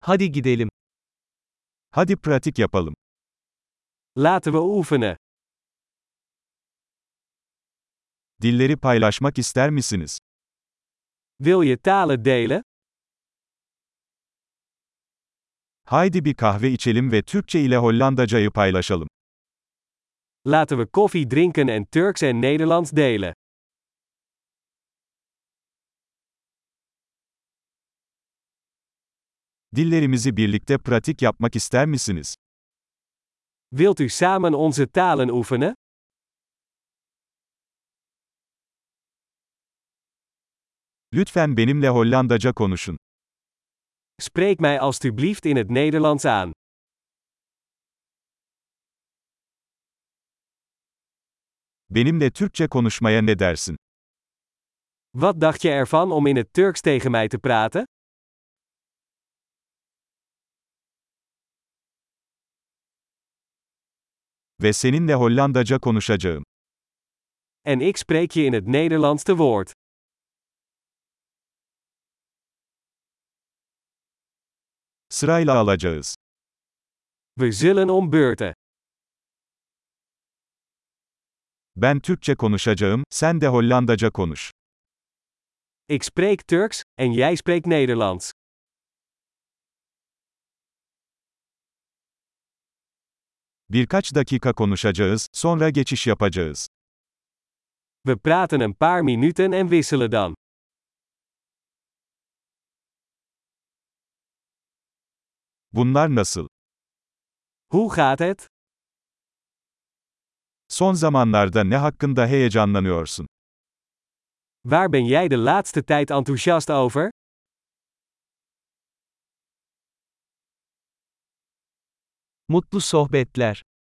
Hadi gidelim. Hadi pratik yapalım. Laten we oefenen. Dilleri paylaşmak ister misiniz? Wil je talen delen? Haydi bir kahve içelim ve Türkçe ile Hollandacayı paylaşalım. Laten we koffie drinken en Turks en Nederlands delen. Dillerimizi birlikte pratik yapmak ister misiniz? Wilt u samen onze talen oefenen? Lütfen benimle Hollandaca konuşun. Spreek mij alstublieft in het Nederlands aan. Benimle Türkçe konuşmaya ne dersin? Wat dacht je ervan om in het Turks tegen mij te praten? Ve seninle Hollandaca konuşacağım. En ik spreek je in het Nederlands te woord. Sırayla alacağız. We zullen om beurten. Ben Türkçe konuşacağım, sen de Hollandaca konuş. Ik spreek Turks, en jij spreekt Nederlands. Birkaç dakika konuşacağız, sonra geçiş yapacağız. We praten een paar minuten en wisselen dan. Bunlar nasıl? Hoe gaat het? Son zamanlarda ne hakkında heyecanlanıyorsun? Waar ben jij de laatste tijd enthousiast over? Mutlu sohbetler.